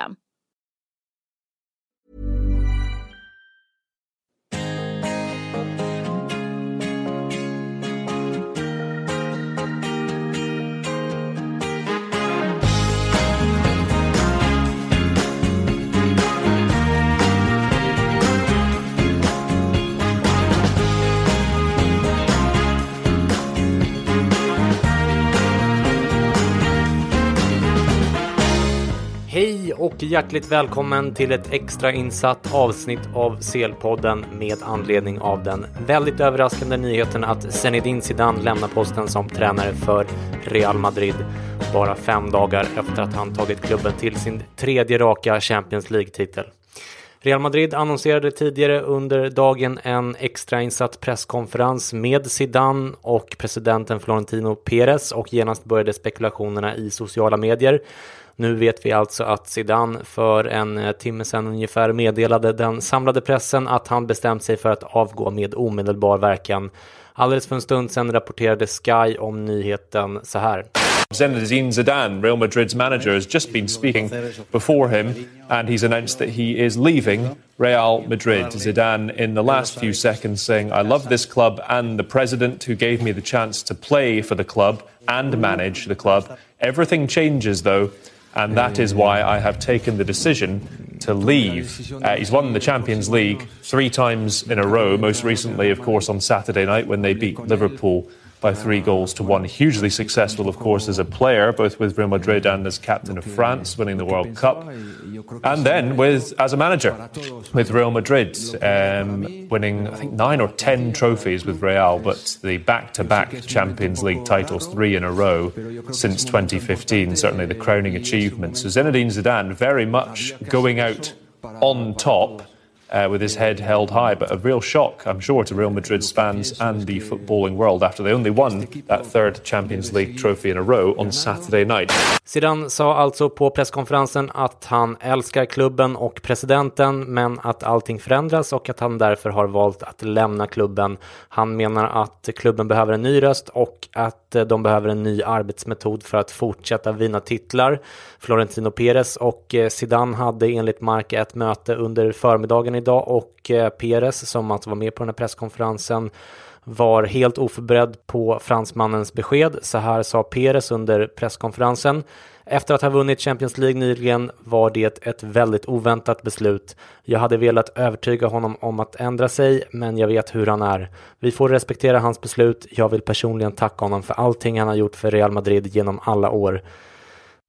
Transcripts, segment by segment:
system. Hej och hjärtligt välkommen till ett extra insatt avsnitt av CL-podden med anledning av den väldigt överraskande nyheten att Zinedine Zidane lämnar posten som tränare för Real Madrid bara fem dagar efter att han tagit klubben till sin tredje raka Champions League-titel. Real Madrid annonserade tidigare under dagen en extrainsatt presskonferens med Zidane och presidenten Florentino Perez och genast började spekulationerna i sociala medier. Nu vet vi alltså att Zidane för en timme sedan ungefär meddelade den samlade pressen att han bestämt sig för att avgå med omedelbar verkan. Alldeles för en stund sedan rapporterade Sky om nyheten så här. Zinedine Zidane, Real Madrid's manager, has just been speaking before him and he's announced that he is leaving Real Madrid. Zidane, in the last few seconds, saying, I love this club and the president who gave me the chance to play for the club and manage the club. Everything changes, though. And that is why I have taken the decision to leave. Uh, he's won the Champions League three times in a row, most recently, of course, on Saturday night when they beat Liverpool by three goals to one. Hugely successful, of course, as a player, both with Real Madrid and as captain of France, winning the World Cup, and then with as a manager with Real Madrid, um, winning I think nine or ten trophies with Real, but the back-to-back Champions League titles, three in a row since 2015, certainly the crowning achievement. So Zinedine Zidane very much going out on top uh, with his head held high. But a real shock, I'm sure, to Real Madrid's fans and the footballing world after they only won that third Champions League trophy in a row on Saturday night. Zidane sa alltså på presskonferensen att han älskar klubben och presidenten men att allting förändras och att han därför har valt att lämna klubben. Han menar att klubben behöver en ny röst och att de behöver en ny arbetsmetod för att fortsätta vinna titlar. Florentino Perez och eh, Zidane hade enligt Marca ett möte under förmiddagen idag och eh, Peres som alltså var med på den här presskonferensen var helt oförberedd på fransmannens besked. Så här sa Peres under presskonferensen. Efter att ha vunnit Champions League nyligen var det ett väldigt oväntat beslut. Jag hade velat övertyga honom om att ändra sig, men jag vet hur han är. Vi får respektera hans beslut. Jag vill personligen tacka honom för allting han har gjort för Real Madrid genom alla år.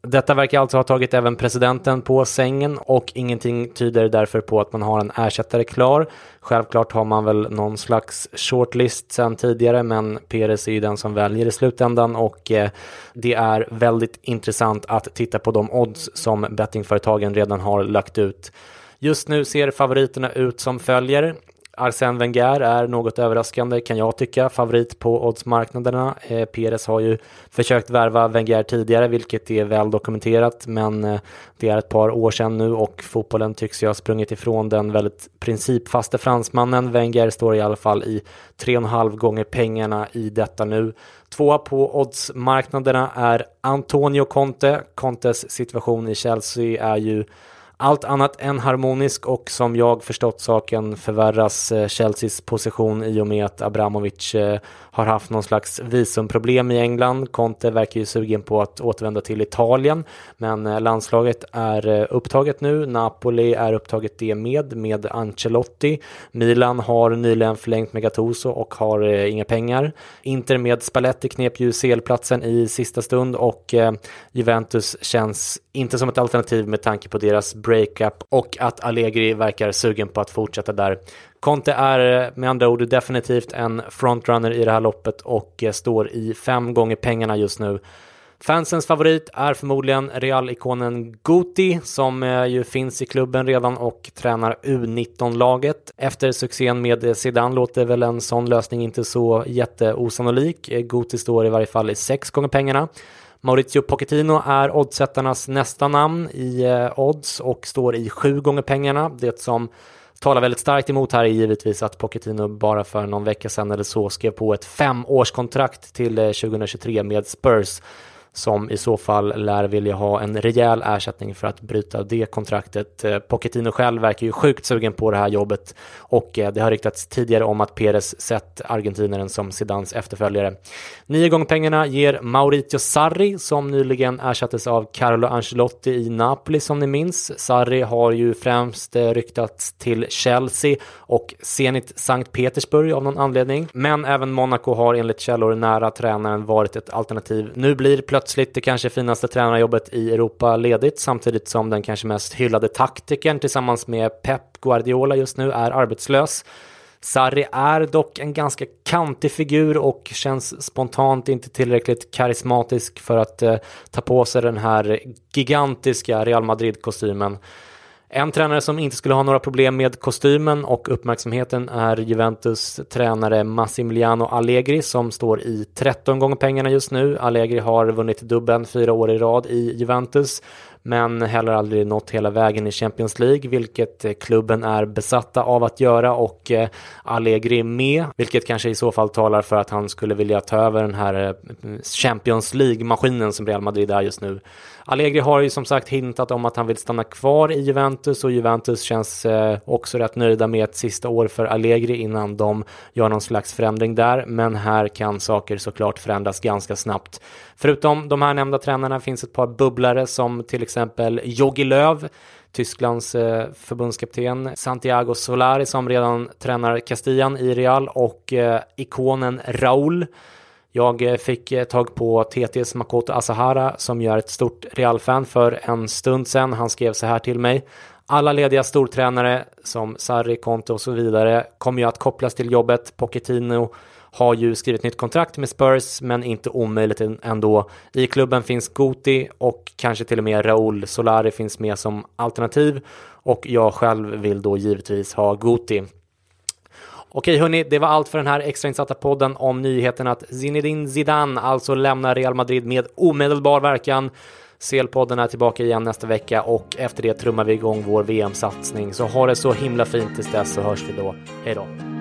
Detta verkar alltså ha tagit även presidenten på sängen och ingenting tyder därför på att man har en ersättare klar. Självklart har man väl någon slags shortlist sedan tidigare men Perez är ju den som väljer i slutändan och eh, det är väldigt intressant att titta på de odds som bettingföretagen redan har lagt ut. Just nu ser favoriterna ut som följer. Arsène Wenger är något överraskande kan jag tycka, favorit på oddsmarknaderna. Eh, Perez har ju försökt värva Wenger tidigare, vilket är väl dokumenterat, men eh, det är ett par år sedan nu och fotbollen tycks ju ha sprungit ifrån den väldigt principfaste fransmannen. Wenger står i alla fall i 3,5 gånger pengarna i detta nu. Tvåa på oddsmarknaderna är Antonio Conte. Contes situation i Chelsea är ju allt annat än harmonisk och som jag förstått saken förvärras eh, Chelseas position i och med att Abramovic eh, har haft någon slags visumproblem i England. Conte verkar ju sugen på att återvända till Italien, men eh, landslaget är upptaget nu. Napoli är upptaget det med, med Ancelotti. Milan har nyligen förlängt med Gattuso och har inga pengar. Inter med Spalletti knep ju CL-platsen i sista stund och Juventus känns inte som ett alternativ med tanke på deras breakup och att Allegri verkar sugen på att fortsätta där. Conte är med andra ord definitivt en frontrunner i det här loppet och står i fem gånger pengarna just nu. Fansens favorit är förmodligen Real-ikonen Guti som eh, ju finns i klubben redan och tränar U19-laget. Efter succén med Zidane låter väl en sån lösning inte så jätteosannolik. Guti står i varje fall i sex gånger pengarna. Maurizio Pochettino är oddsättarnas nästa namn i eh, odds och står i sju gånger pengarna. Det som talar väldigt starkt emot här är givetvis att Pochettino bara för någon vecka sedan eller så skrev på ett femårskontrakt till eh, 2023 med Spurs som i så fall lär vilja ha en rejäl ersättning för att bryta det kontraktet. Eh, Pochettino själv verkar ju sjukt sugen på det här jobbet och eh, det har ryktats tidigare om att Perez sett argentinaren som Zidans efterföljare. Nio gånger pengarna ger Maurizio Sarri som nyligen ersattes av Carlo Ancelotti i Napoli som ni minns. Sarri har ju främst eh, ryktats till Chelsea och Zenit Sankt Petersburg av någon anledning. Men även Monaco har enligt källor nära tränaren varit ett alternativ. Nu blir plötsligt det kanske finaste tränarjobbet i Europa ledigt samtidigt som den kanske mest hyllade taktikern tillsammans med Pep Guardiola just nu är arbetslös. Sarri är dock en ganska kantig figur och känns spontant inte tillräckligt karismatisk för att eh, ta på sig den här gigantiska Real Madrid-kostymen. En tränare som inte skulle ha några problem med kostymen och uppmärksamheten är Juventus tränare Massimiliano Allegri som står i 13 gånger pengarna just nu. Allegri har vunnit dubben fyra år i rad i Juventus men heller aldrig nått hela vägen i Champions League, vilket eh, klubben är besatta av att göra och eh, Allegri med, vilket kanske i så fall talar för att han skulle vilja ta över den här eh, Champions League-maskinen som Real Madrid är just nu. Allegri har ju som sagt hintat om att han vill stanna kvar i Juventus och Juventus känns eh, också rätt nöjda med ett sista år för Allegri innan de gör någon slags förändring där. Men här kan saker såklart förändras ganska snabbt. Förutom de här nämnda tränarna finns ett par bubblare som till exempel exempel Jogi Löw Tysklands eh, förbundskapten Santiago Solari som redan tränar Castillan i Real och eh, ikonen Raul. jag eh, fick tag på TTs Makoto Asahara som gör ett stort Real-fan för en stund sedan. Han skrev så här till mig. Alla lediga stortränare som Sarri, Conte och så vidare kommer ju att kopplas till jobbet. Pochettino har ju skrivit nytt kontrakt med Spurs, men inte omöjligt ändå. I klubben finns Guti och kanske till och med Raul Solari finns med som alternativ och jag själv vill då givetvis ha Guti. Okej hörni, det var allt för den här extrainsatta podden om nyheten att Zinedine Zidane alltså lämnar Real Madrid med omedelbar verkan. CL-podden är tillbaka igen nästa vecka och efter det trummar vi igång vår VM-satsning. Så ha det så himla fint tills dess så hörs vi då. Hej då!